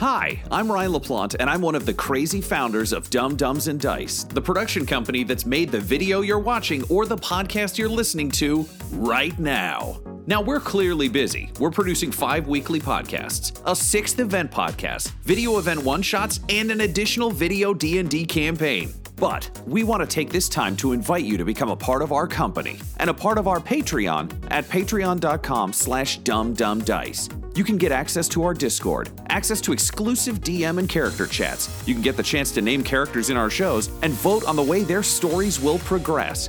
Hi, I'm Ryan LaPlante, and I'm one of the crazy founders of Dumb Dumbs and Dice, the production company that's made the video you're watching or the podcast you're listening to right now. Now, we're clearly busy. We're producing five weekly podcasts, a sixth event podcast, video event one-shots, and an additional video D&D campaign. But we want to take this time to invite you to become a part of our company and a part of our Patreon at patreon.com slash dumbdumbdice. You can get access to our Discord, access to exclusive DM and character chats. You can get the chance to name characters in our shows and vote on the way their stories will progress.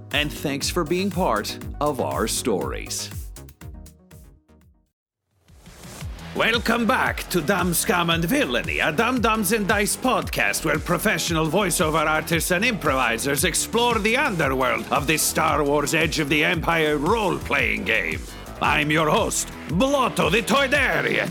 and thanks for being part of our stories. Welcome back to Dumb Scum and Villainy, a Dumb Dumbs and Dice podcast where professional voiceover artists and improvisers explore the underworld of this Star Wars Edge of the Empire role playing game. I'm your host, Blotto the Toydarian.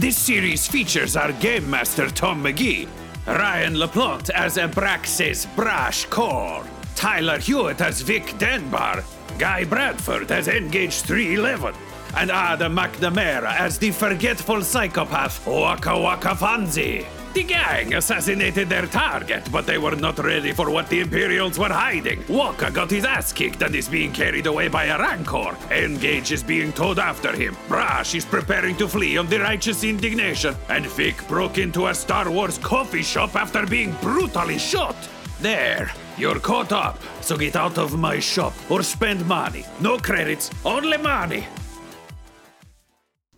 This series features our game master Tom McGee, Ryan LaPlante as Abraxes Brash Korr, Tyler Hewitt as Vic Denbar, Guy Bradford as N-Gage 311, and Adam McNamara as the forgetful psychopath Wakka Wakka Fonzie. The gang assassinated their target, but they were not ready for what the Imperials were hiding. Wakka got his ass kicked and is being carried away by a Rancor. N-Gage is being towed after him. Brash is preparing to flee on the righteous indignation. And Vic broke into a Star Wars coffee shop after being brutally shot. There, you're caught up. So get out of my shop or spend money. No credits, only money.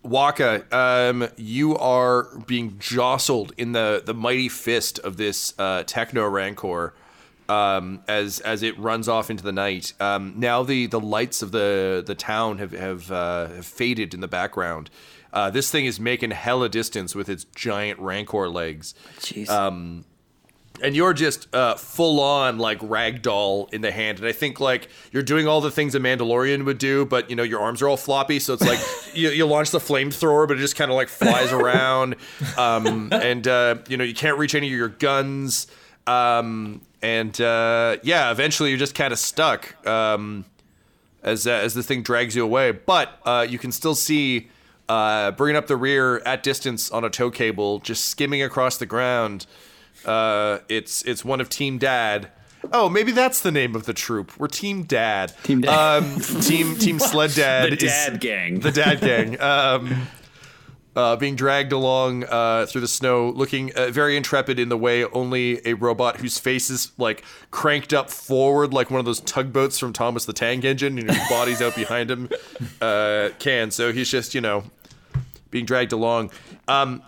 Wakka, um, you are being jostled in the, the mighty fist of this uh, techno rancor um, as as it runs off into the night. Um, now the, the lights of the the town have have, uh, have faded in the background. Uh, this thing is making hella distance with its giant rancor legs. Jeez. Um, and you're just uh, full on like ragdoll in the hand. And I think like you're doing all the things a Mandalorian would do, but you know your arms are all floppy, so it's like you, you launch the flamethrower, but it just kind of like flies around, um, and uh, you know you can't reach any of your guns, um, and uh, yeah, eventually you're just kind of stuck um, as uh, as the thing drags you away. But uh, you can still see. Uh, bringing up the rear at distance on a tow cable, just skimming across the ground, uh, it's it's one of Team Dad. Oh, maybe that's the name of the troop. We're Team Dad. Team Dad. Um, team Team Sled Dad. The is- dad gang. The Dad Gang. Um, uh, being dragged along uh, through the snow, looking uh, very intrepid in the way only a robot whose face is like cranked up forward, like one of those tugboats from Thomas the Tank Engine, and his body's out behind him, uh, can. So he's just, you know, being dragged along. Um,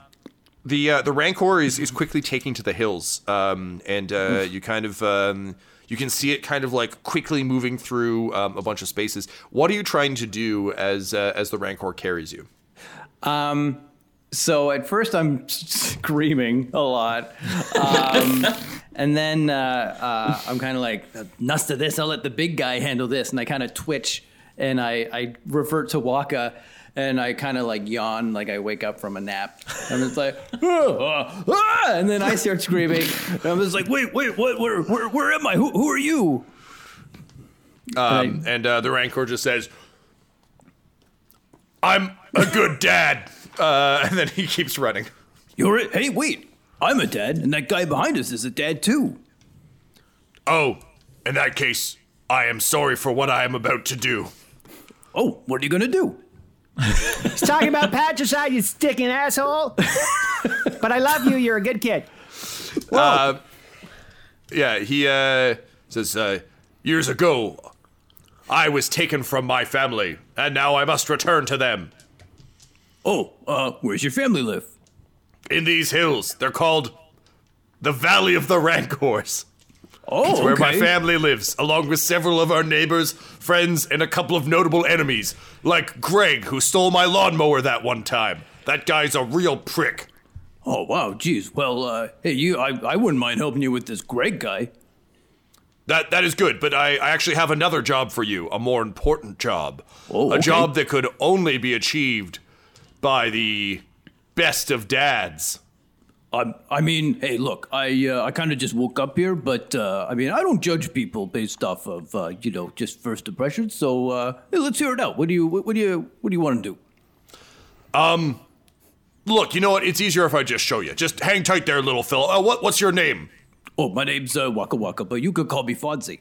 the uh, the Rancor is, is quickly taking to the hills, um, and uh, you kind of um, you can see it kind of like quickly moving through um, a bunch of spaces. What are you trying to do as uh, as the Rancor carries you? Um, so at first I'm screaming a lot, um, and then uh, uh, I'm kind of like, "Nuts to this! I'll let the big guy handle this." And I kind of twitch, and I, I revert to Wakka, and I kind of like yawn, like I wake up from a nap. And it's like, "Ah, ah," and then I start screaming. And I'm just like, "Wait, wait, what? Where, where, where am I? Who, who are you?" Um, and uh, the Rancor just says, "I'm a good dad," uh, and then he keeps running. You're it. Hey, wait! I'm a dad, and that guy behind us is a dad too. Oh, in that case, I am sorry for what I am about to do. Oh, what are you gonna do? He's talking about patricide, you sticking asshole. but I love you. You're a good kid. Uh, yeah, he uh, says, uh, Years ago, I was taken from my family, and now I must return to them. Oh, uh, where's your family live? In these hills, they're called the Valley of the Rancors. Oh, It's where my family lives, along with several of our neighbors, friends, and a couple of notable enemies, like Greg, who stole my lawnmower that one time. That guy's a real prick. Oh wow, geez. Well, uh, hey, you, I, I wouldn't mind helping you with this Greg guy. That that is good, but I, I actually have another job for you, a more important job. Oh, a job that could only be achieved by the best of dads. I, I mean, hey, look, I, uh, I kind of just woke up here, but uh, I mean, I don't judge people based off of, uh, you know, just first impressions. So, uh, hey, let's hear it out. What do you, what, do you, what do you want to do? Um, Look, you know what? It's easier if I just show you. Just hang tight there, little Phil. Uh, what what's your name? Oh, my name's uh, Wakka Wakka, but you could call me Fonzie.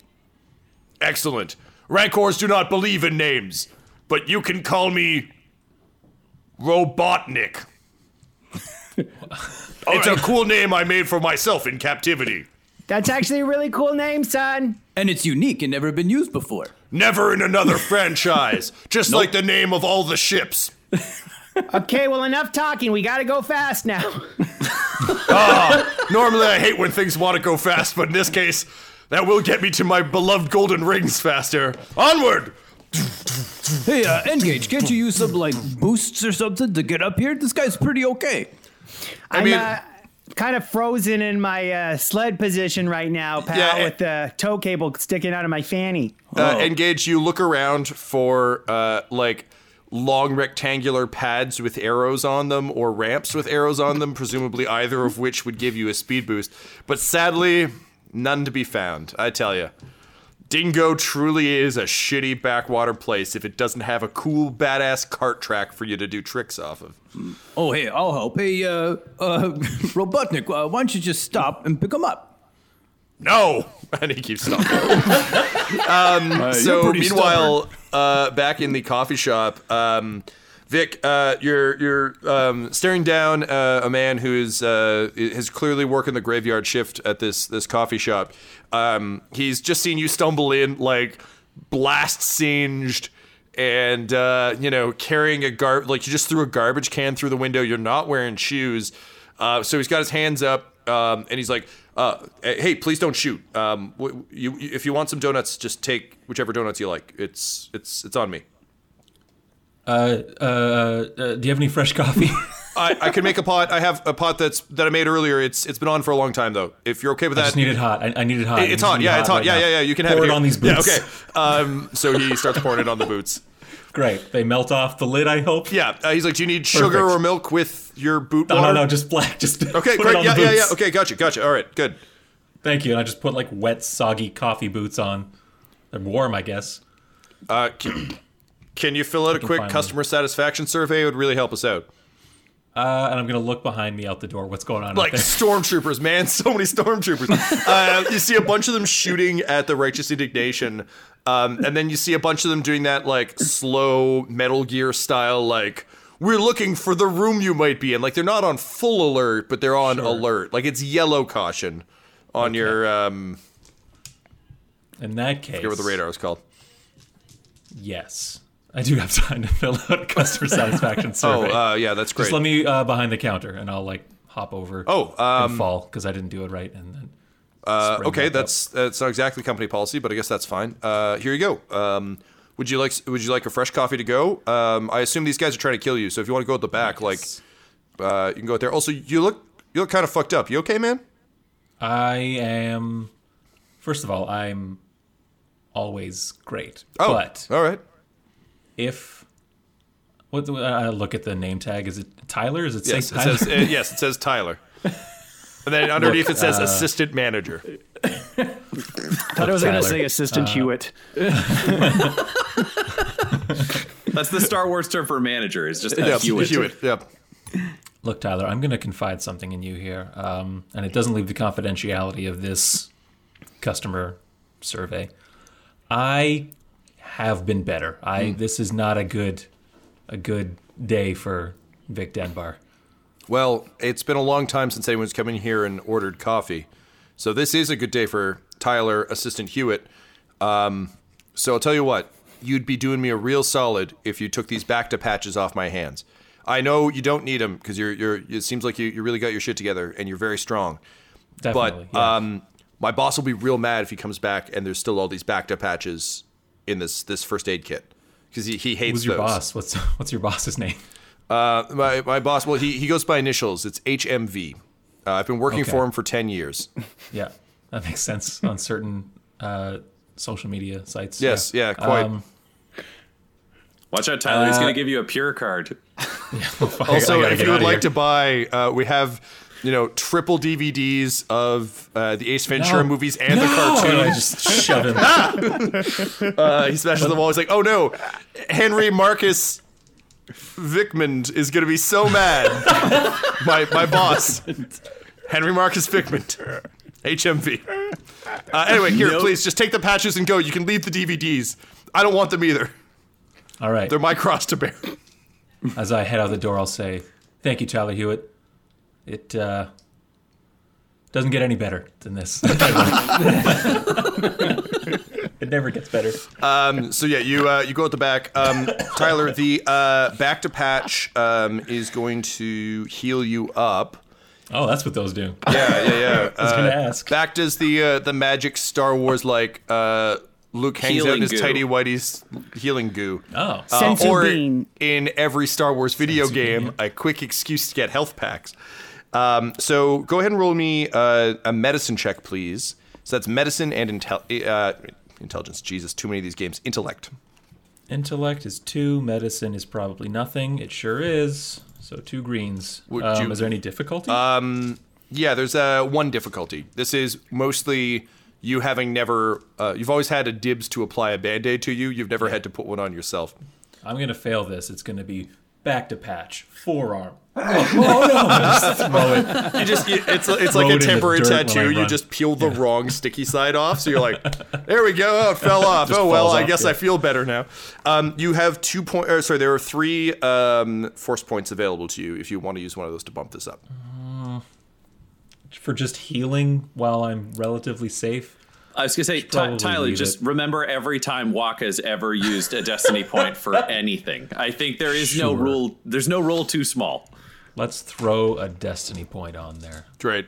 Excellent. Rancors do not believe in names, but you can call me Robotnik. It's a cool name I made for myself in captivity. That's actually a really cool name, son. And it's unique and never been used before. Never in another franchise. Just like the name of all the ships. Okay, well, enough talking. We gotta go fast now. Normally, I hate when things want to go fast, but in this case, that will get me to my beloved golden rings faster. Onward! Hey, uh, N-Gage, can't you use some, like, boosts or something to get up here? This guy's pretty okay. I'm mean- uh, kind of frozen in my uh, sled position right now, pal, Yeah, with the tow cable sticking out of my fanny. Uh, N-Gage, you look around for, uh, like, long rectangular pads with arrows on them or ramps with arrows on them, presumably either of which would give you a speed boost. But sadly, none to be found, I tell you. Dingo truly is a shitty backwater place if it doesn't have a cool, badass cart track for you to do tricks off of. Oh, hey, I'll help. Hey, uh, uh, Robotnik, uh, why don't you just stop and pick him up? No! And he keeps stopping. um, so, meanwhile, uh, back in the coffee shop, um, Vic, uh, you're you're um, staring down uh, a man who is uh, is clearly working the graveyard shift at this this coffee shop. Um, he's just seen you stumble in, like blast singed, and uh, you know carrying a gar like you just threw a garbage can through the window. You're not wearing shoes, uh, so he's got his hands up, um, and he's like, uh, "Hey, please don't shoot. Um, w- you, if you want some donuts, just take whichever donuts you like. It's it's it's on me." Uh, uh, uh, do you have any fresh coffee? I, I can make a pot. I have a pot that's that I made earlier. It's it's been on for a long time though. If you're okay with that, I just need it hot. I, I need it hot. It- it's hot. Yeah, it's hot. right yeah, now. yeah, yeah. You can have it it on these boots. Yeah, okay. Um, so he starts pouring it on the boots. Great. They melt off the lid. I hope. Yeah, uh, he's like, "Do you need sugar or milk with your boot No, water?" no, no. Just black. Just Okay, great. Yeah, yeah, yeah. Okay, gotcha, gotcha. All right, good. Thank you. And I just put like wet, soggy coffee boots on. They're warm, I guess. Uh, can, can you fill out a quick customer satisfaction survey? It would really help us out. Uh, and I'm gonna look behind me out the door. What's going on? Like stormtroopers, man, so many stormtroopers. uh, you see a bunch of them shooting at the righteous indignation, um, and then you see a bunch of them doing that like slow Metal Gear style, like we're looking for the room you might be in. Like they're not on full alert, but they're on alert. Like it's yellow caution on your um, In that case, I forget what the radar is called. Yes, I do have time to fill out customer satisfaction Oh, survey. uh, yeah, that's great. Just let me uh, behind the counter, and I'll like hop over. Oh, um, and fall because I didn't do it right, and then. Uh, okay, back up. that's that's not exactly company policy, but I guess that's fine. Uh, here you go. Um, would you like Would you like a fresh coffee to go? Um, I assume these guys are trying to kill you, so if you want to go at the back, like uh, you can go out there. Also, you look you look kind of fucked up. You okay, man? I am. First of all, I'm always great. Oh, but all right. If what I look at the name tag? Is it Tyler? Is it Yes, say it Tyler? says uh, yes. It says Tyler, and then underneath it uh, says assistant manager. I thought I was going to say Assistant Hewitt. That's the Star Wars term for manager. It's just a Yeah, Hewitt. Hewitt. Yep. Look, Tyler, I'm going to confide something in you here, um, and it doesn't leave the confidentiality of this customer survey. I have been better. I this is not a good a good day for Vic Denbar. Well, it's been a long time since anyone's come in here and ordered coffee. So this is a good day for Tyler, Assistant Hewitt. Um, so I'll tell you what, you'd be doing me a real solid if you took these back to patches off my hands. I know you don't need them because you're you're. It seems like you, you really got your shit together and you're very strong. Definitely. but yeah. um, my boss will be real mad if he comes back and there's still all these back to patches in this this first aid kit because he, he hates Who's your those. boss? What's what's your boss's name? Uh, my my boss. Well, he he goes by initials. It's HMV. Uh, I've been working Okay. for him for ten years. Yeah, that makes sense on certain uh, social media sites. Yes, yeah, quite. Um, Watch out, Tyler. He's going to give you a pure card. Also, gotta if you would outta like here. to buy, uh, we have you know triple DVDs of uh, the Ace Ventura No. movies and the No! I cartoon. just shove him. Uh, he smashes the wall. He's like, "Oh no, Henry Marcus Vickman is going to be so mad." my my boss, Henry Marcus Vickman, HMV. Uh, anyway, here, Nope. please just take the patches and go. You can leave the DVDs. I don't want them either. All right. They're my cross to bear. As I head out the door, I'll say, "Thank you, Tyler Hewitt. It uh, doesn't get any better than this. it never gets better." So yeah, you uh, you go at the back. Um, Tyler, the uh, back to patch um, is going to heal you up. Oh, that's what those do. Yeah, yeah, yeah. I was Uh, gonna ask. Back does the uh, the magic Star Wars like uh, Luke hangs out in his goo. tidy whitey's healing goo. Oh, Uh, Senzu or bean. in every Star Wars video Senzu game, yeah. a quick excuse to get health packs. Um, so go ahead and roll me uh, a medicine check, please. So that's medicine and intel- uh, intelligence. Jesus, too many of these games. Intellect. intellect is two. Medicine is probably nothing. It sure is. So two greens. Would Um, you- is there any difficulty? Yeah, there's uh, one difficulty. This is mostly you having never. Uh, you've always had a dibs to apply a band aid to you. You've never had to put one on yourself. I'm gonna fail this. It's gonna be back to patch, forearm. Oh, oh no! Just throw it. You just you, it's it's Throw like a temporary dirt when I tattoo. You just peel the wrong sticky side off, so you're like, there we go. Oh, it fell off. Just oh well, falls I off, guess yeah. I feel better now. Um, you have two point. Or sorry, there are three um, force points available to you if you want to use one of those to bump this up. For just healing while I'm relatively safe. I was gonna say, Ty- Tyler, just it. remember every time Wakka's ever used a destiny point for anything. I think there is no rule. There's no rule too small. Let's throw a destiny point on there. Great.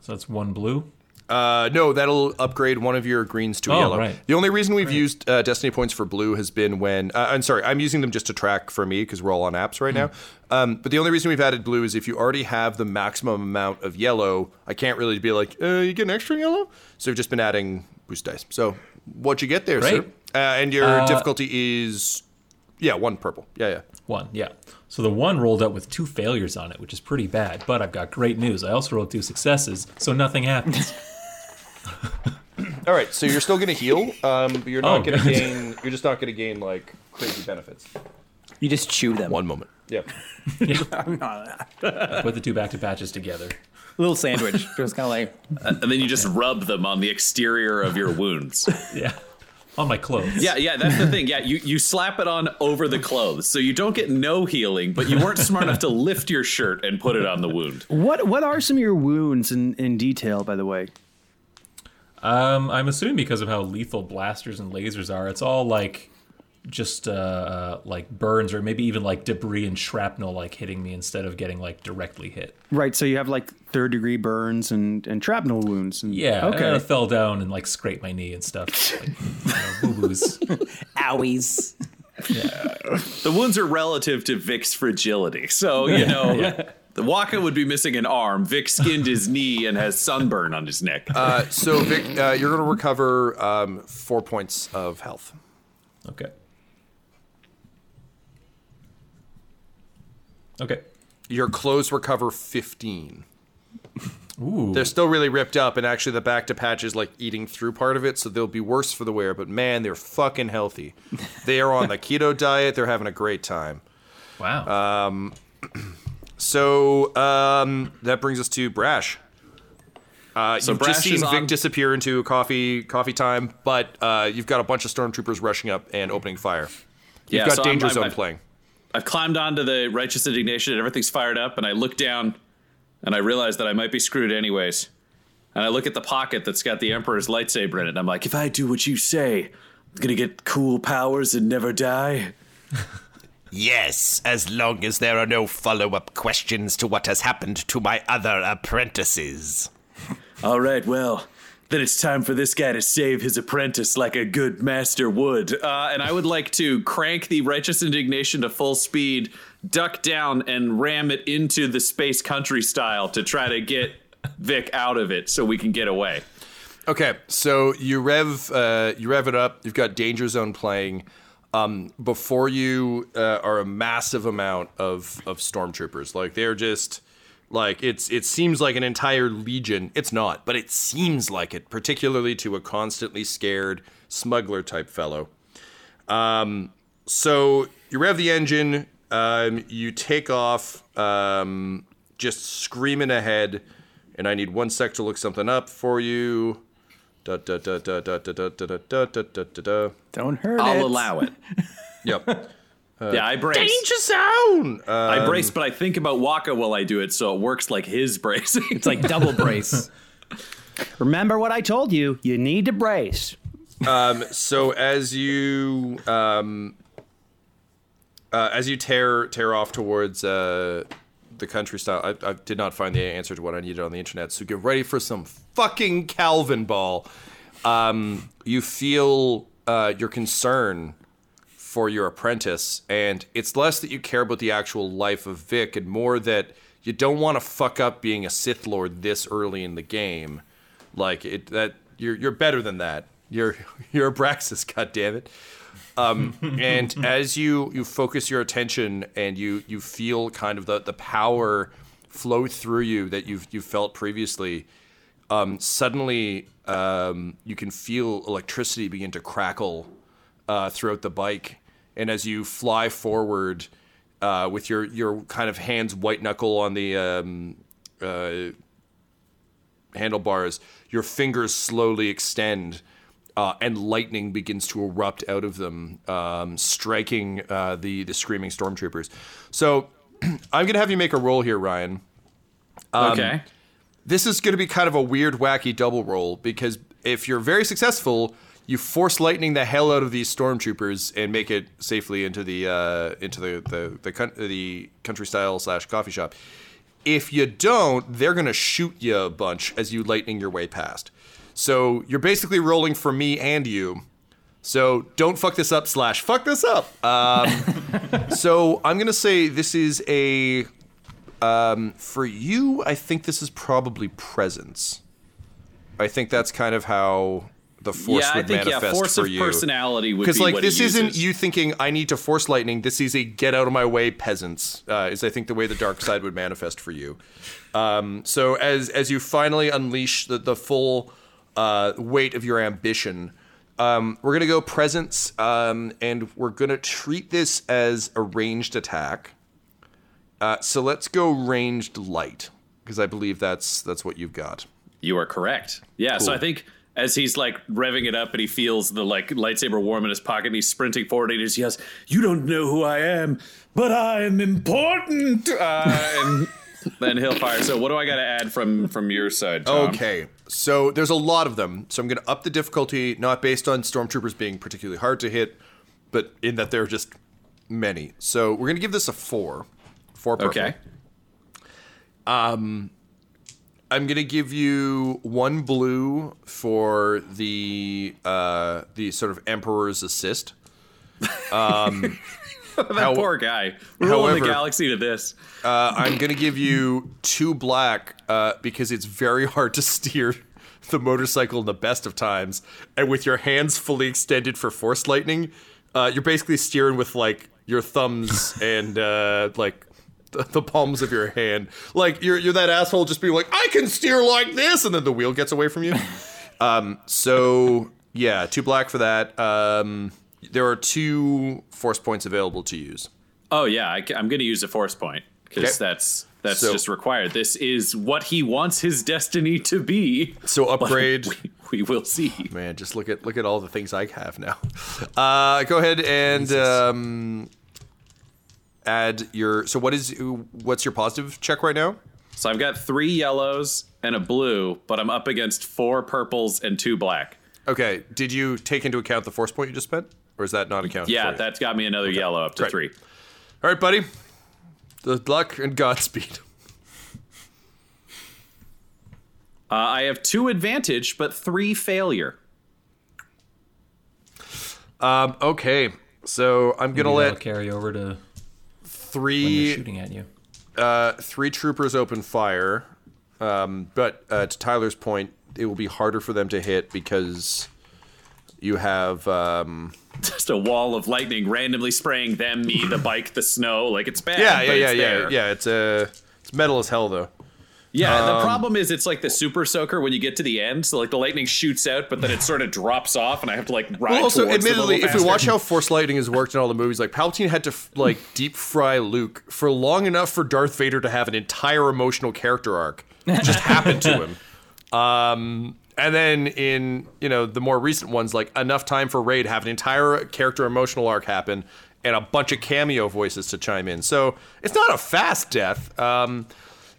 So that's one blue. Uh, no, that'll upgrade one of your greens to Oh, yellow. right. The only reason we've used uh, destiny points for blue has been when uh, I'm sorry, I'm using them just to track for me because we're all on apps right now. Um, but the only reason we've added blue is if you already have the maximum amount of yellow, I can't really be like, uh, you get an extra yellow. So we've just been adding boost dice. So what you get there, sir? Great. Uh, and your Uh, difficulty is, yeah, one purple. Yeah, yeah. One, yeah. So the one rolled up with two failures on it, which is pretty bad. But I've got great news. I also rolled two successes, so nothing happens. All right, so you're still gonna heal, um, but you're not Oh, gonna good. gain. You're just not gonna gain like crazy benefits. You just chew them. One moment. Yeah. Put the two back to patches together. little sandwich. Just kind of like And then you just rub them on the exterior of your wounds. Yeah. On my clothes. Yeah, yeah, that's the thing. Yeah, you, you slap it on over the clothes. So you don't get no healing, but you weren't smart enough to lift your shirt and put it on the wound. What What are some of your wounds in, in detail, by the way? Um, I'm assuming because of how lethal blasters and lasers are, it's all like just uh, uh, like burns or maybe even like debris and shrapnel like hitting me instead of getting like directly hit. Right, so you have like third degree burns and, and shrapnel wounds. And, Yeah. Okay. And I fell down and like scraped my knee and stuff. Like, you know, boo boos. owies. The wounds are relative to Vic's fragility. So, you know, the Wakka would be missing an arm. Vic skinned his knee and has sunburn on his neck. Uh, so Vic, uh, you're going to recover um, four points of health. Okay. Okay. Your clothes recover 15. Ooh. They're still really ripped up, and actually the back to patch is like eating through part of it, so they'll be worse for the wear. But man, they're fucking healthy. They are on the keto diet. They're having a great time. Wow. So um, that brings us to Brash. Uh, So you've Brash just seen Vic on- disappear into coffee coffee time, but uh, you've got a bunch of stormtroopers rushing up and opening fire. You've Yeah, got so I'm- Danger I'm- Zone I've- playing. I've climbed onto the righteous indignation and everything's fired up, and I look down and I realize that I might be screwed anyways. And I look at the pocket that's got the Emperor's lightsaber in it. And I'm like, if I do what you say, I'm gonna get cool powers and never die. Yes, as long as there are no follow up questions to what has happened to my other apprentices. All right, well, then it's time for this guy to save his apprentice like a good master would. Uh, and I would like to crank the righteous indignation to full speed, duck down, and ram it into the space country style to try to get Vic out of it so we can get away. Okay, so you rev uh, you rev it up. You've got Danger Zone playing. Um, before you uh, are a massive amount of of stormtroopers. Like they're just like it's it seems like an entire legion. It's not, but it seems like it, particularly to a constantly scared smuggler type fellow. Um, so you rev the engine. Um, you take off, um, just screaming ahead, and I need one sec to look something up for you. Don't hurt I'll it. allow it. Yep. yeah, I brace. Danger zone. Uh, I brace, but I think about Wakka while I do it, so it works like his bracing. It's like double brace. Remember what I told you. You need to brace. so as you um, uh, as you tear tear off towards uh, the country style, I, I did not find the answer to what I needed on the internet. So get ready for some fucking Calvin ball. Um, you feel uh, your concern for your apprentice, and it's less that you care about the actual life of Vic, and more that you don't want to fuck up being a Sith Lord this early in the game. Like it, that you're you're better than that. You're you're Abraxes, goddammit. Um, and as you you focus your attention and you you feel kind of the the power flow through you that you've you felt previously, um, suddenly um, you can feel electricity begin to crackle uh, throughout the bike, and as you fly forward uh, with your your kind of hands white knuckle on the um, uh, handlebars, your fingers slowly extend. Uh, and lightning begins to erupt out of them, um, striking uh, the the screaming stormtroopers. So, I'm gonna have you make a roll here, Ryan okay. this is going to be kind of a weird, wacky double roll because if you're very successful, you force lightning the hell out of these stormtroopers and make it safely into the uh, into the the the, the country style slash coffee shop. If you don't, they're going to shoot you a bunch as you lightning your way past. So you're basically rolling for me and you. So don't fuck this up slash fuck this up. Um, so I'm gonna say this is a um, for you, I think this is probably presence. I think that's kind of how the force yeah, I would think yeah, force for of you. personality would Because be like what this isn't you thinking I need to force lightning. This is a get out of my way peasants. Uh, is I think the way the dark side would manifest for you. Um, so as as you finally unleash the the full uh, weight of your ambition, um, we're gonna go presence, um, and we're gonna treat this as a ranged attack. Uh, so let's go ranged light because I believe that's that's what you've got. You are correct. Yeah, so I think as he's like revving it up and he feels the like lightsaber warm in his pocket and he's sprinting forward and he just yells, You don't know who I am, but I am important. Uh, and then he'll fire. So what do I got to add from from your side? Tom? Okay, so there's a lot of them. So I'm going to up the difficulty, not based on stormtroopers being particularly hard to hit, but in that there are just many. So we're going to give this a four. Four. Perfect. Okay. I'm going to give you one blue for the uh, the sort of emperor's assist. that How- poor guy. Ruling the galaxy to this. Uh, I'm going to give you two black uh, because it's very hard to steer the motorcycle in the best of times. And with your hands fully extended for force lightning, uh, you're basically steering with like your thumbs and uh, like the, the palms of your hand. Like you're you're that asshole just being like, I can steer like this, and then the wheel gets away from you. um, so yeah, two black for that. Um, there are two force points available to use. Oh yeah, I, am going to use a force point because Okay. that's that's So- just required. This is what he wants his destiny to be. So upgrade. We, we will see. Man, just look at look at all the things I have now. Uh, go ahead and um, add your. So what is what's your positive check right now? So I've got three yellows and a blue, but I'm up against four purples and two black. Okay. Did you take into account the force point you just spent, or is that not accounted? Yeah, for you? that's got me another yellow up to Great. three. All right, buddy. Good luck and Godspeed. Uh, I have two advantage, but three failure. Um, okay. So I'm gonna Maybe let carry over to three shooting at you. uh, three troopers open fire. Um, but uh, to Tyler's point, it will be harder for them to hit because you have um, Just a wall of lightning randomly spraying them, me, the bike, the snow. Like it's bad. yeah, yeah, but yeah, it's yeah, there. yeah. It's a it's metal as hell though. Yeah, Um, the problem is it's like the super soaker when you get to the end. So like the lightning shoots out, but then it sort of drops off, and I have to like ride Well, also, admittedly, if we watch how Force Lightning has worked in all the movies, like Palpatine had to like deep fry Luke for long enough for Darth Vader to have an entire emotional character arc just happen to him. Um, and then in you know the more recent ones, like enough time for to have an entire character emotional arc happen and a bunch of cameo voices to chime in. So it's not a fast death. Um,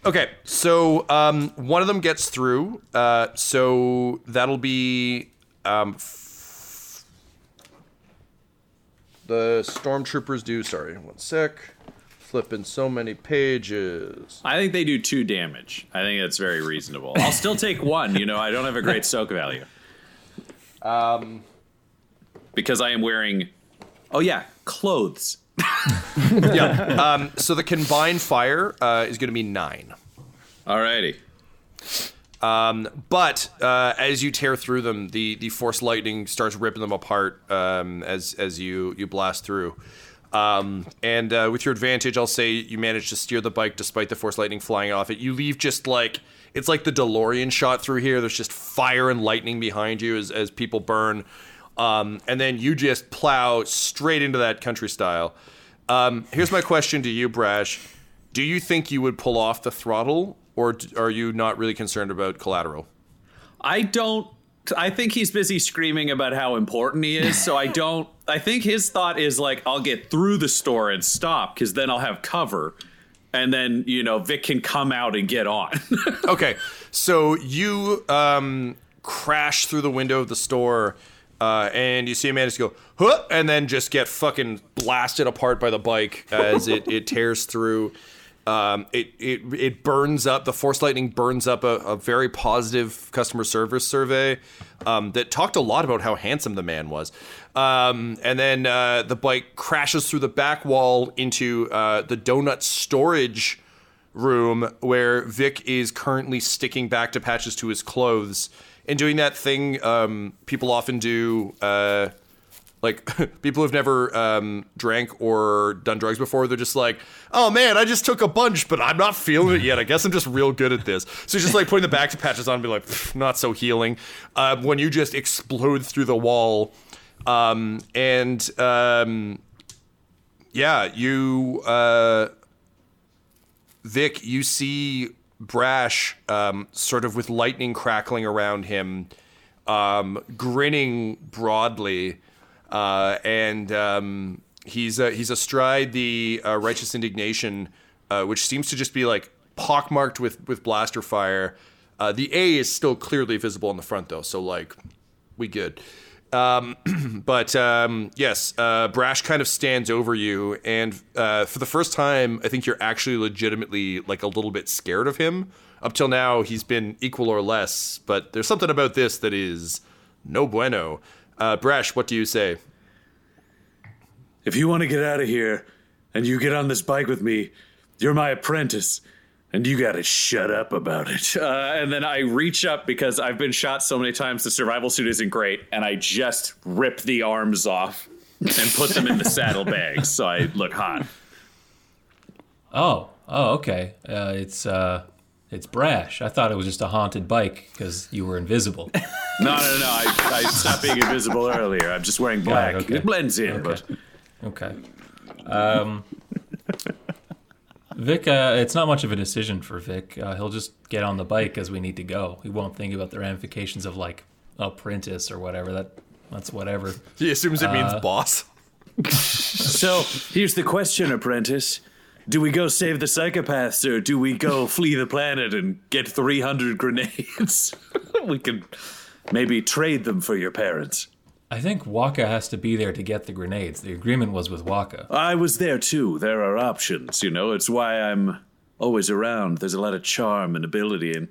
okay, so um, one of them gets through. Uh, so that'll be um, the stormtroopers do. Sorry, one sec. Flipping so many pages. I think they do two damage. I think that's very reasonable. I'll still take one. You know, I don't have a great soak value. Um, because I am wearing. Oh yeah, clothes. yeah. Um, So the combined fire uh, is going to be nine. Alrighty. Um, but uh, as you tear through them, the, the force lightning starts ripping them apart um, as as you you blast through. Um, and uh, with your advantage, I'll say you manage to steer the bike despite the force lightning flying off it. You leave just like it's like the DeLorean shot through here. There's just fire and lightning behind you as as people burn, um, and then you just plow straight into that country style. Um, here's my question to you, Brash: Do you think you would pull off the throttle, or are you not really concerned about collateral? I don't. I think he's busy screaming about how important he is. So I don't. I think his thought is like, I'll get through the store and stop because then I'll have cover. And then, you know, Vic can come out and get on. okay, so you um, crash through the window of the store, uh, and you see Amanda just go, huh, and then just get fucking blasted apart by the bike as it, it tears through. Um, it, it it burns up. The force lightning burns up a, a very positive customer service survey um, that talked a lot about how handsome the man was. Um, and then uh, the bike crashes through the back wall into uh, the donut storage room where Vic is currently sticking back to patches to his clothes and doing that thing um, people often do. Uh, like people who've never um, drank or done drugs before, they're just like, "Oh man, I just took a bunch, but I'm not feeling it yet. I guess I'm just real good at this." So just like putting the back to patches on, and be like, "Not so healing." Uh, when you just explode through the wall, um, and um, yeah, you. Uh, Vic, you see Brash um, sort of with lightning crackling around him, um, grinning broadly, uh, and um, he's uh, he's astride the uh, righteous indignation, uh, which seems to just be like pockmarked with with blaster fire. Uh, the A is still clearly visible in the front though, so like we good. Um, but um, yes, uh, Brash kind of stands over you, and for the first time, I think you're actually legitimately like a little bit scared of him. Up till now, he's been equal or less, but there's something about this that is no bueno. Uh, Brash, what do you say? if you want to get out of here and you get on this bike with me, you're my apprentice. And you gotta shut up about it. Uh, and then I reach up because I've been shot so many times, the survival suit isn't great. And I just rip the arms off and put them in the saddlebags so I look hot. Oh, oh, okay. Uh, it's uh, it's brash. I thought it was just a haunted bike because you were invisible. No, no, no. I, I stopped being invisible earlier. I'm just wearing black. okay. It blends in, Okay. but Okay. Um, Vic, uh, it's not much of a decision for Vic. Uh, he'll just get on the bike as we need to go. He won't think about the ramifications of like apprentice or whatever. That that's whatever. He assumes it means boss. So here's the question, apprentice. Do we go save the psychopaths or do we go flee the planet and get 300 grenades? we could maybe trade them for your parents. I think Wakka has to be there to get the grenades. The agreement was with Wakka. I was there too. There are options, you know. It's why I'm always around. There's a lot of charm and ability and.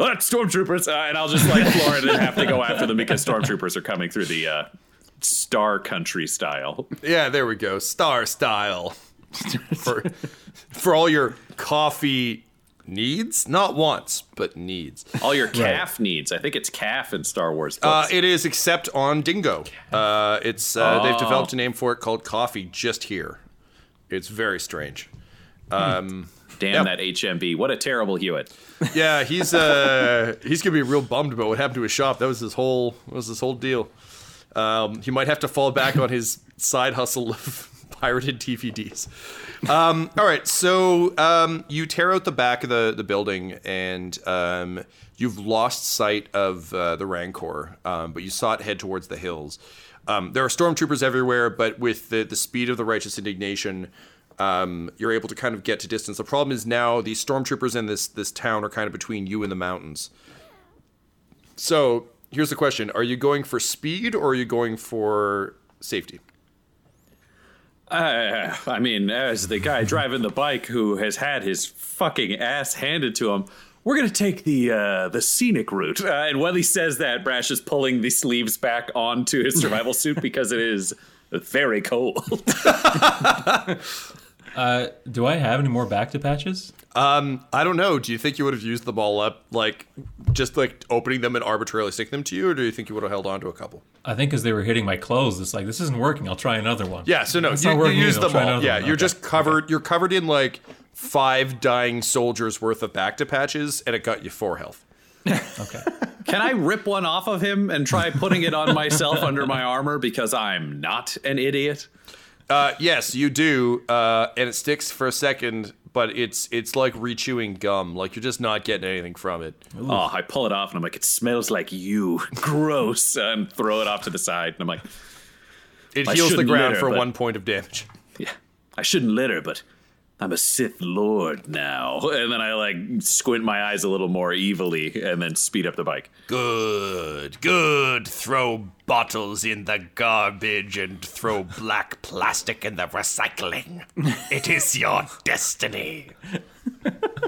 Ah, stormtroopers! Uh, and I'll just like floor it and have to go after them because stormtroopers are coming through the uh, Star Country style. Yeah, there we go. Star style. for for all your coffee needs, not wants, but needs. All your caf needs. I think it's caf in Star Wars Uh, it is except on Dingo. Uh, it's uh, they've developed a name for it called coffee just here. It's very strange. Um, Damn yeah. that HMV! What a terrible Hewitt. yeah, he's uh, he's gonna be real bummed about what happened to his shop. That was his whole that was his whole deal. Um, he might have to fall back on his side hustle of pirated DVDs. Um, all right, so um, you tear out the back of the, the building and um, you've lost sight of uh, the Rancor, um, but you saw it head towards the hills. Um, there are stormtroopers everywhere, but with the, the speed of the righteous indignation, um, you're able to kind of get to distance. The problem is now these stormtroopers in this this town are kind of between you and the mountains. So here's the question: Are you going for speed or are you going for safety? Uh, I mean, as the guy driving the bike who has had his fucking ass handed to him, we're gonna take the uh, the scenic route. Uh, and while he says that, Brash is pulling the sleeves back onto his survival suit because it is very cold. Uh, do I have any more back to patches? Um, I don't know. Do you think you would have used them all up, like just like opening them and arbitrarily sticking them to you, or do you think you would have held on to a couple? I think as they were hitting my clothes, it's like this isn't working. I'll try another one. Yeah. So no, It's you, not you working use either. I'll them try all. another Yeah, one. you're Okay. just covered. You're covered in like five dying soldiers worth of back to patches, and it got you four health. okay. Can I rip one off of him and try putting it on myself under my armor because I'm not an idiot? Uh, yes, you do, uh, and it sticks for a second, but it's it's like rechewing gum. Like you're just not getting anything from it. Oh, I pull it off and I'm like, it smells like you. Gross. And throw it off to the side. And I'm like, It I heals the ground litter, for but- one point of damage. yeah, I shouldn't litter, but I'm a Sith Lord now. And then I like squint my eyes a little more evilly and then speed up the bike. Good, good. Throw bottles in the garbage and throw black plastic in the recycling. It is your destiny.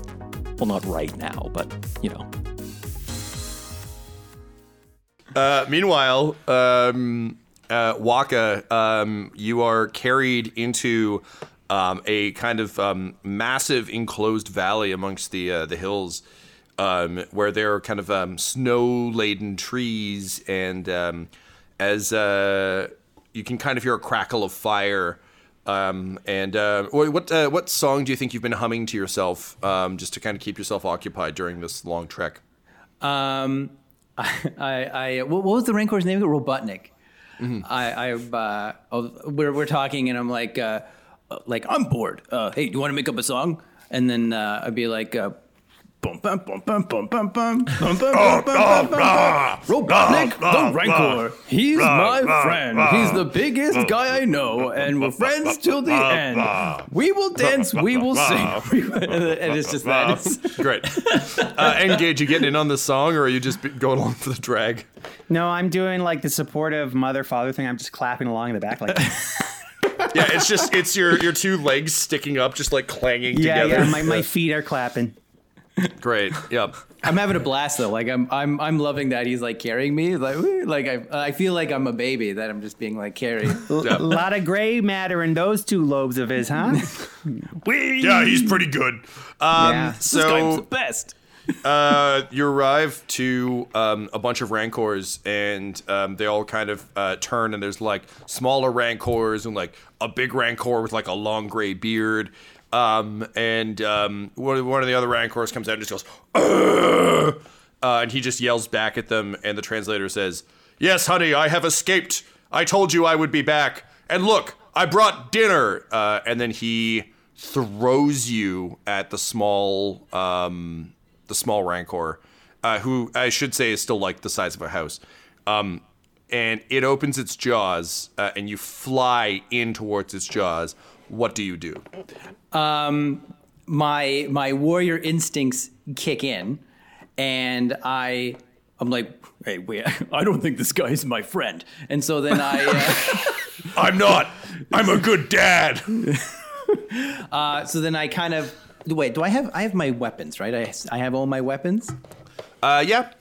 Well, not right now, but you know. Uh, meanwhile, um, uh, Wakka, um, you are carried into um, a kind of um, massive enclosed valley amongst the uh, the hills, um, where there are kind of um, snow laden trees, and as uh, you can kind of hear a crackle of fire. Um, and uh, what what, uh, what song do you think you've been humming to yourself, um, just to kind of keep yourself occupied during this long trek? Um, I, I, I what what was the Rancor's name? Robotnik. I, I, uh, we're, we're talking, and I'm like, uh, uh, like I'm bored. Uh, hey, do you want to make up a song? And then uh, I'd be like, uh, bum bum bum bum bum bum bum bum bum bum bum bum bum. Robotnik, the Rancor. He's my friend. He's the biggest guy I know, and we're friends till the end. We will dance. We will sing. And it's just that. It's, Great. Uh, N-Gage, you getting in on the song, or are you just going along for the drag? No, I'm doing like the supportive mother father thing. I'm just clapping along in the back, like Yeah, it's just it's your your two legs sticking up, just like clanging yeah, together. yeah. My, my feet are clapping. Great. Yep. I'm having a blast though. Like I'm, I'm, I'm loving that he's like carrying me. Like, woo, like I, I feel like I'm a baby that I'm just being like carried. A lot of gray matter in those two lobes of his, huh? Yeah, he's pretty good. Um, Yeah. This guy's the best. uh, you arrive to um, a bunch of rancors, and um, they all kind of uh, turn, and there's like smaller rancors and like a big rancor with like a long gray beard. Um, and um, one, one of the other Rancors comes out and just goes, uh, and he just yells back at them. And the translator says, Yes, honey, I have escaped. I told you I would be back. And look, I brought dinner. Uh, and then he throws you at the small, um, the small Rancor, uh, who I should say is still like the size of a house. Um, and it opens its jaws, uh, and you fly in towards its jaws. What do you do? my my warrior instincts kick in, and I I'm like, hey, wait, I don't think this guy's my friend, and so then I. Uh, I'm not. I'm a good dad. Uh, so then I kind of wait. Do I have I have my weapons right? I I have all my weapons. Uh, yeah.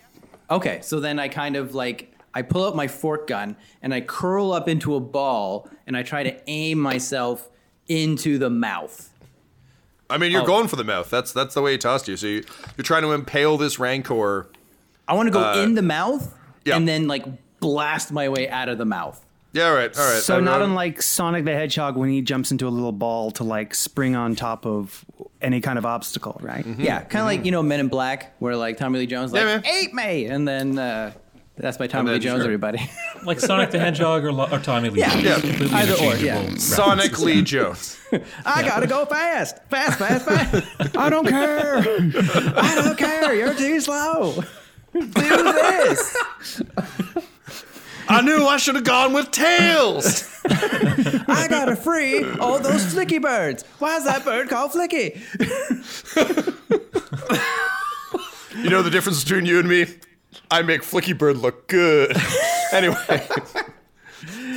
Okay, so then I kind of like I pull out my fork gun and I curl up into a ball and I try to aim myself into the mouth. I mean, you're going for the mouth. That's that's the way he tossed you. So you, you're trying to impale this rancor. I want to go in the mouth yeah. and then like blast my way out of the mouth. Yeah, all right, all right. So Uh, not uh, unlike Sonic the Hedgehog when he jumps into a little ball to like spring on top of any kind of obstacle, right? Yeah, kind of like you know Men in Black, where like Tommy Lee Jones like Mm-hmm. Yeah, man. ate me, and then uh, that's my Tommy Lee Jones, sure. everybody. Like Sonic the Hedgehog or, Lo- or Tommy Lee. Yeah, Jones. yeah. Completely Either or, yeah. Sonic Lee Jones. I gotta go fast, fast, fast, fast. I don't care. I don't care. You're too slow. Do this. I knew I should have gone with Tails. I gotta free all those flicky birds. Why is that bird called Flicky? you know the difference between you and me? I make Flicky Bird look good. anyway,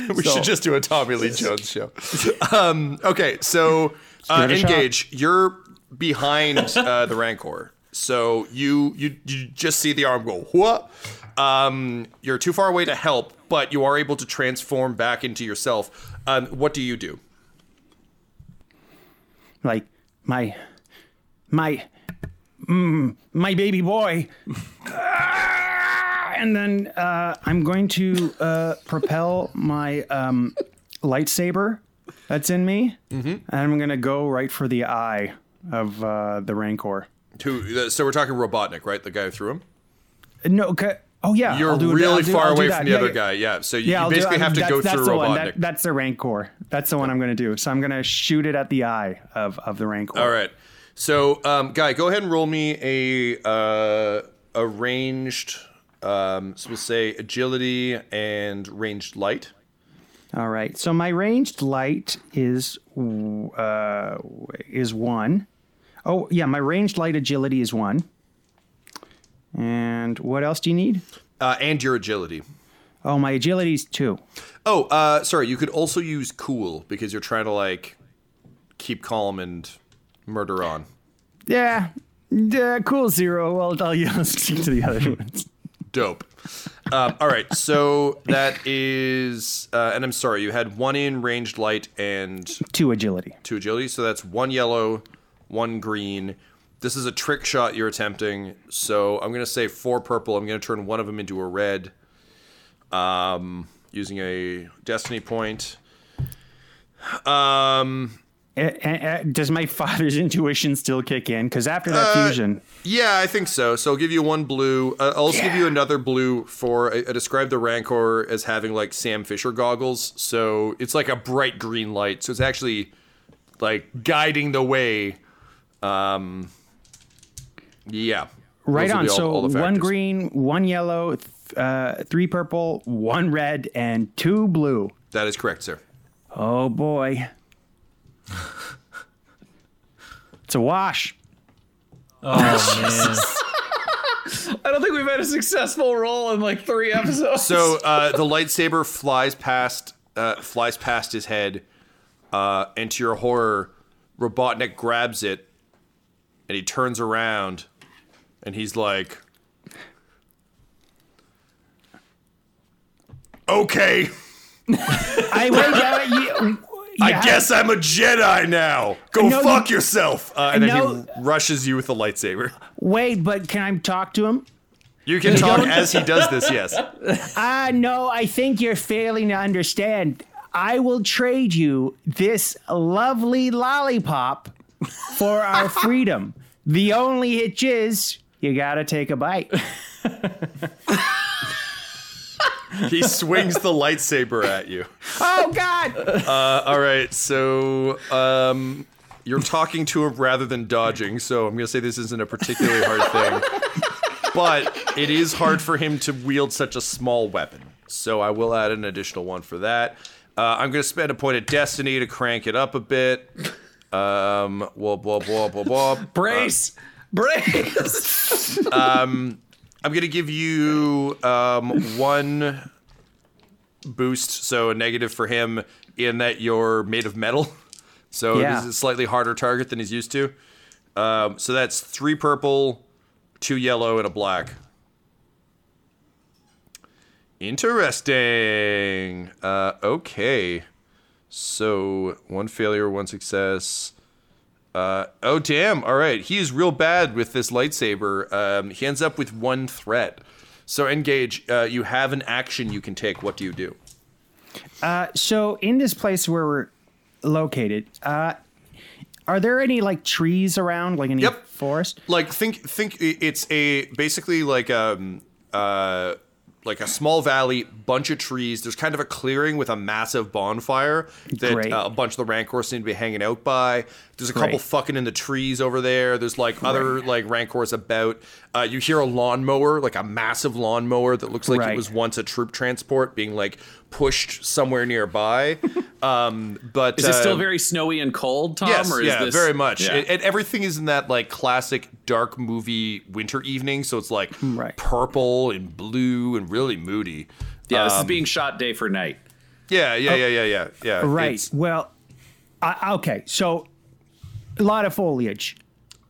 we So- should just do a Tommy Lee Jones show. Um, okay, so uh, N-Gage. You're behind uh, the Rancor, so you you you just see the arm go what? Um, you're too far away to help, but you are able to transform back into yourself. Um, what do you do? like my my mm, my baby boy and then uh, i'm going to uh, propel my um, lightsaber that's in me and i'm going to go right for the eye of uh, the rancor? Uh, so we're talking Robotnik, right? The guy who threw him. no ca- oh yeah You're I'll do it- really do- far away from the Yeah, other yeah. guy. Yeah. So you, Yeah, you I'll do- basically have to go through. Robotnik. That, that's the Rancor. That's the one I'm going to do. So I'm going to shoot it at the eye of, of the Rancor. All right. So, um, guy, go ahead and roll me a uh, a ranged. Um, so we'll say agility and ranged light. All right. So my ranged light is uh, is one. Oh yeah, my ranged light agility is one. And what else do you need? Uh, and your agility. Oh, my agility is two. Oh, uh, sorry. You could also use cool because you're trying to like keep calm and murder on. Yeah. Yeah, cool zero. Well, I'll, I'll stick to the other ones. Dope. Um, all right, so that is, uh, and I'm sorry, you had one in ranged light and Two agility. two agility, so that's one yellow, one green. This is a trick shot you're attempting, so I'm gonna say four purple. I'm gonna turn one of them into a red, um, using a destiny point. Um, eh, eh, does my father's intuition still kick in? Because after that Uh, fusion, Yeah, I think so. So I'll give you one blue. Uh, I'll also give you another blue for I, I describe the Rancor as having like Sam Fisher goggles. So it's like a bright green light. So it's actually like guiding the way. Um, yeah. right on. all- so all one green, one yellow, th- uh, three purple, one red, and two blue. That is correct, sir. Oh boy. it's a wash. Oh man. I don't think we've had a successful roll in like three episodes. So uh, the lightsaber flies past uh, flies past his head, uh, and to your horror, Robotnik grabs it, and he turns around, and he's like, "Okay, I wait. Uh, you, you I guess I'm a Jedi now. Go No, you- fuck yourself." Uh, and then No. he rushes you with the lightsaber. Wait, but can I talk to him? You can talk as he does this. Yes. Ah, no. I think you're failing to understand. I will trade you this lovely lollipop for our freedom. The only hitch is you gotta take a bite. He swings the lightsaber at you. Oh God! Uh, all right, so um, you're talking to him rather than dodging. So I'm gonna say this isn't a particularly hard thing, but it is hard for him to wield such a small weapon. So I will add an additional one for that. Uh, I'm gonna spend a point of destiny to crank it up a bit. Um, whoop, whoop, whoop, whoop, whoop. Brace! Brace! I'm gonna give you um, one boost, so a negative for him in that you're made of metal. So Yeah. this is a slightly harder target than he's used to. Um, so that's three purple, two yellow, and a black. Interesting. Uh, okay. So one failure, one success. Uh, oh damn! All right, he is real bad with this lightsaber. Um, he ends up with one threat. So N-Gage. Uh, you have an action you can take. What do you do? Uh, so in this place where we're located, uh, are there any like trees around, like any Yep. forest? Like think think it's a basically like um uh like a small valley, bunch of trees. There's kind of a clearing with a massive bonfire that uh, a bunch of the rancors seem to be hanging out by. There's a couple fucking in the trees over there. There's like other like rancors about. Uh, you hear a lawnmower, like a massive lawnmower that looks like it was once a troop transport being like pushed somewhere nearby. um, but Is it still uh, very snowy and cold, Tom? Yes, or is yeah, this... very much. Yeah. And, and everything is in that like classic dark movie winter evening, so it's like Right. purple and blue and really moody. yeah, this is Um, being shot day for night. Yeah, yeah, yeah, yeah, yeah, yeah. Right. It's Well, I, okay. So a lot of foliage.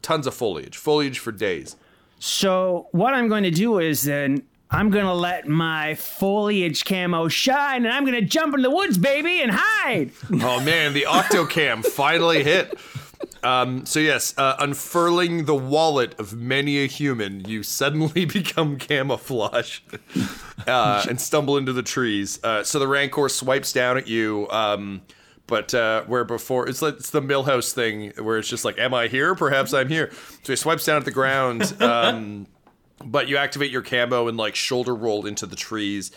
tons of foliage, foliage for days. So what I'm going to do is then I'm going to let my foliage camo shine, and I'm going to jump in the woods, baby, and hide. Oh man, the Octocam finally hit. Um, so yes, uh, unfurling the wallet of many a human, you suddenly become camouflage uh, and stumble into the trees. Uh, so the Rancor swipes down at you, um, but uh, where before it's like it's the Millhouse thing where it's just like, "Am I here? Perhaps I'm here." So he swipes down at the ground. Um, but you activate your camo and like shoulder roll into the trees.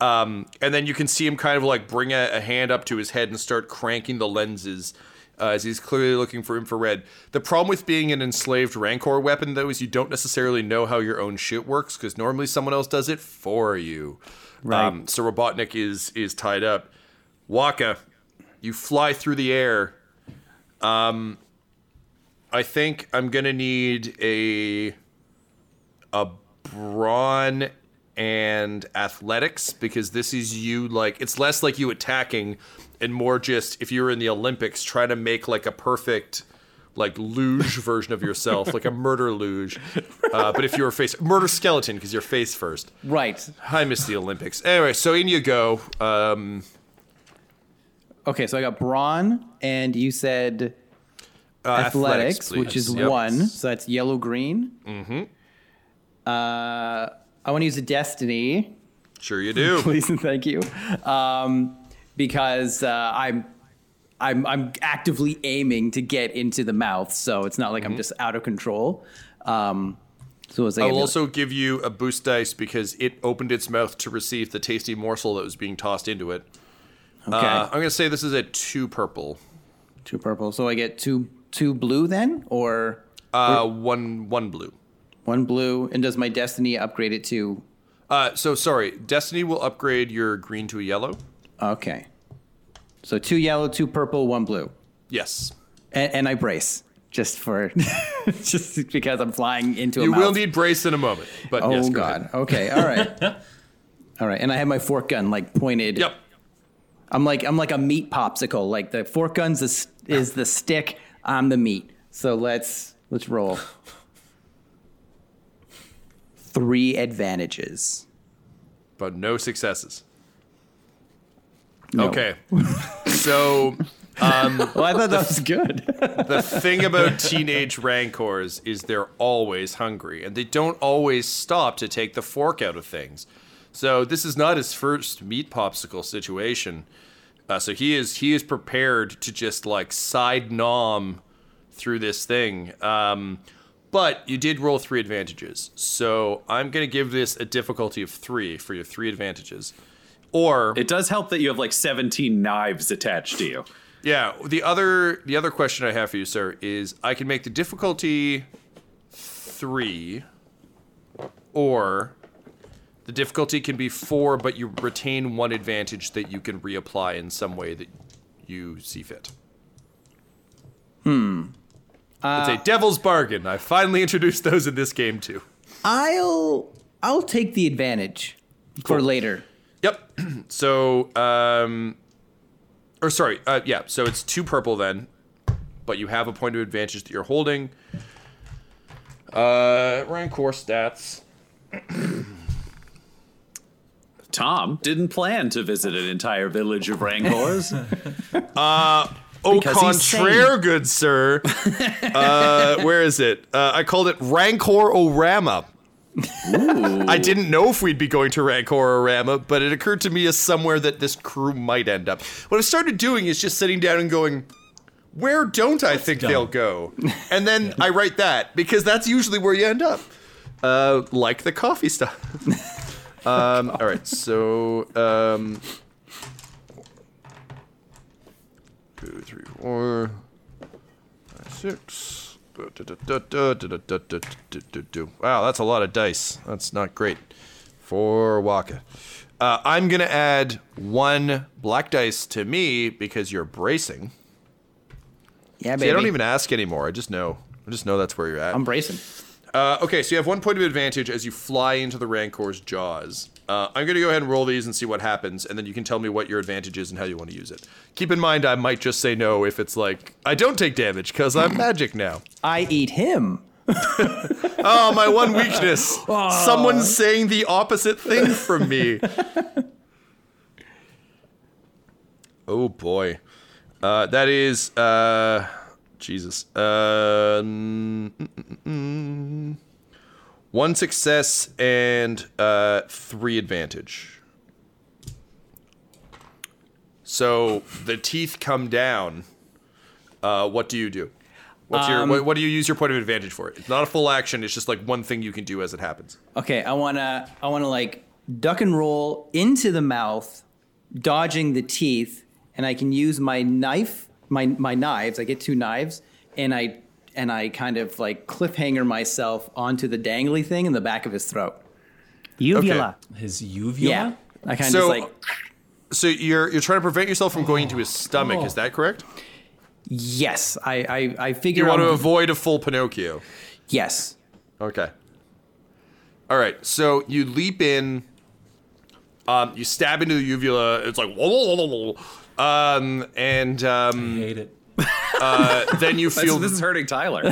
Um, and then you can see him kind of like bring a, a hand up to his head and start cranking the lenses uh, as he's clearly looking for infrared. The problem with being an enslaved Rancor weapon, though, is you don't necessarily know how your own shit works because normally someone else does it for you. Right. Um, so Robotnik is is tied up. Wakka, you fly through the air. Um, I think I'm gonna need a a brawn and athletics because this is you like it's less like you attacking and more just if you were in the Olympics trying to make like a perfect like luge version of yourself like a murder luge uh, but if you were face murder skeleton because you're face first Right. I miss the Olympics anyway so in you go um, Okay, so I got brawn, and you said uh, athletics, which is Yep. one. So that's yellow green. Mm-hmm. Uh, I want to use a destiny. sure you do Please and thank you. Um, because uh, I'm. I'm, I'm actively aiming to get into the mouth, so it's not like I'm just out of control. Um, so I will to- also give you a boost dice because it opened its mouth to receive the tasty morsel that was being tossed into it. okay, Uh, I'm gonna say this is a two purple, two purple. So I get two two blue then, or uh, one one blue. One blue. And does my destiny upgrade it to? Uh, so sorry, Destiny will upgrade your green to a yellow. Okay, so two yellow, two purple, one blue. Yes, and, and I brace just for just because I'm flying into a you will need brace in a moment. But Oh yes, go God. ahead. Okay. All right. all right. And I have my fork gun like pointed. Yep. I'm like I'm like a meat popsicle. Like the fork gun's is, is the stick. I'm the meat. So let's let's roll. Three advantages. But no successes. No. Okay. so Well, I thought that was good. the thing about teenage rancors is they're always hungry and they don't always stop to take the fork out of things. So this is not his first meat popsicle situation. Uh, so he is he is prepared to just like side nom through this thing. Um, but you did roll three advantages, so I'm gonna give this a difficulty of three for your three advantages. Or It does help that you have like 17 knives attached to you. yeah, the other the other question I have for you, sir, is I can make the difficulty three, or the difficulty can be four, but you retain one advantage that you can reapply in some way that you see fit. Hmm. It's a devil's bargain. I finally introduced those in this game too. I'll I'll take the advantage for later. Yep. So, um, or sorry, uh, yeah. So it's two purple then, but you have a point of advantage that you're holding. Uh, Rancor stats. Tom didn't plan to visit an entire village of Rancors. Au Because he's contraire, good sir. uh, where is it? Uh, I called it Rancor-O-Rama. I didn't know if we'd be going to Rancor-O-Rama, but it occurred to me as somewhere that this crew might end up. What I started doing is just sitting down and going, where don't I think they'll go? And then I write that because that's usually where you end up. Uh, like the coffee stuff. um, all right, so um, two, three, four, five, six. Wow, that's a lot of dice. That's not great for Wakka. Uh, I'm going to add one black dice to me because you're bracing. Yeah, baby. See, I don't even ask anymore. I just know. I just know that's where you're at. I'm bracing. Uh, okay, so you have one point of advantage as you fly into the Rancor's jaws. Uh, I'm going to go ahead and roll these and see what happens, and then you can tell me what your advantage is and how you want to use it. Keep in mind, I might just say no if it's like, I don't take damage because I'm magic now. I eat him. Oh, my one weakness. Someone's saying the opposite thing from me. oh, boy. Uh, that is, uh, Jesus. Uh, mm, mm, mm, mm. One success and uh, three advantage. So the teeth come down. Uh, what do you do? What's your what, what do you use your point of advantage for? It's not a full action. It's just like one thing you can do as it happens. Okay, I wanna I wanna like duck and roll into the mouth, dodging the teeth, and I can use my knife, my my knives. I get two knives, and I and I kind of like cliffhanger myself onto the dangly thing in the back of his throat. Uvula. His uvula? Yeah, I kind of So- just like So you're you're trying to prevent yourself from going into his stomach. Is that correct? yes. I I, I figure You want to I'm- avoid a full Pinocchio. yes. Okay. All right. So you leap in. Um, you stab into the uvula. It's like whoa, whoa, whoa, whoa, whoa. Um, and I um, hate it. Uh, then you feel. this is hurting Tyler.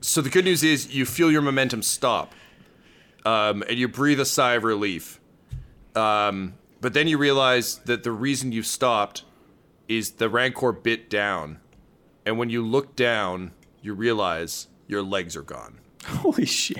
so the good news is you feel your momentum stop, um, and you breathe a sigh of relief. Um, but then you realize that the reason you've stopped is the rancor bit down, and when you look down, you realize your legs are gone. Holy shit.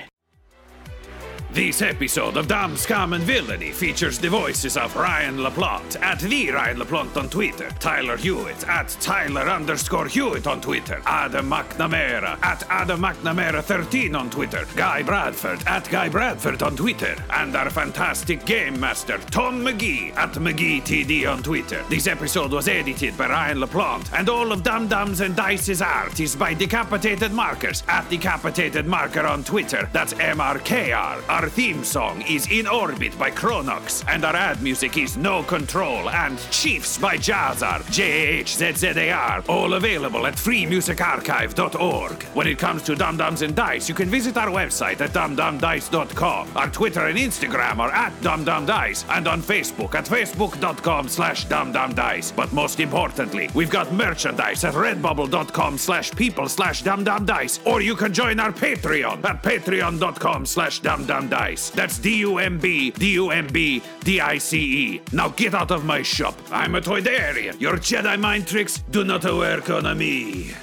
This episode of Dumb Scum and Villainy features the voices of Ryan LaPlante at the Ryan LaPlante on Twitter, Tyler Hewitt at Tyler underscore Hewitt on Twitter, Adam McNamara at Adam McNamara 13 on Twitter, Guy Bradford at Guy Bradford on Twitter, and our fantastic game master Tom McGee at McGeeTD on Twitter. This episode was edited by Ryan LaPlante, and all of Dumb-Dumbs and Dice's art is by Decapitated Markers at Decapitated Marker on Twitter. That's MRKR. Our theme song is In Orbit by Chronox, and our ad music is No Control and Chiefs by Jahzzar, J H Z Z A R, all available at freemusicarchive.org. When it comes to Dumb-Dumbs and Dice, you can visit our website at dumbdumbdice.com. Our Twitter and Instagram are at dumbdumbdice, and on Facebook at facebook.com slash dumbdumbdice. But most importantly, we've got merchandise at redbubble.com slash people slash dumbdumbdice, or you can join our Patreon at patreon.com slash dumbdumbdice. That's D-U-M-B, D-U-M-B, D-I-C-E. Now get out of my shop. I'm a Toydarian. Your Jedi mind tricks do not work on me.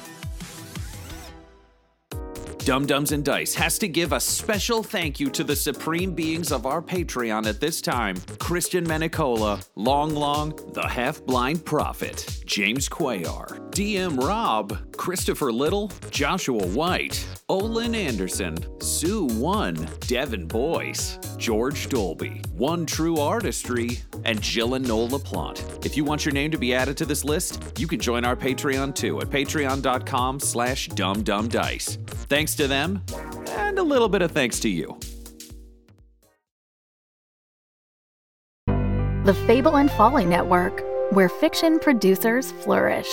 Dumb-Dumbs and Dice has to give a special thank you to the supreme beings of our Patreon at this time Christian Menicola, Long Long, The Half Blind Prophet, James Cuellar, DM Rob, Christopher Little, Joshua White, Olin Anderson, Sue One, Devin Boyce, George Dolby, One True Artistry, and Jill and Noel LaPlante. If you want your name to be added to this list, you can join our Patreon too at patreon.com slash dumbdumbdice. Thanks to them, and a little bit of thanks to you. The Fable and Folly Network, where fiction producers flourish.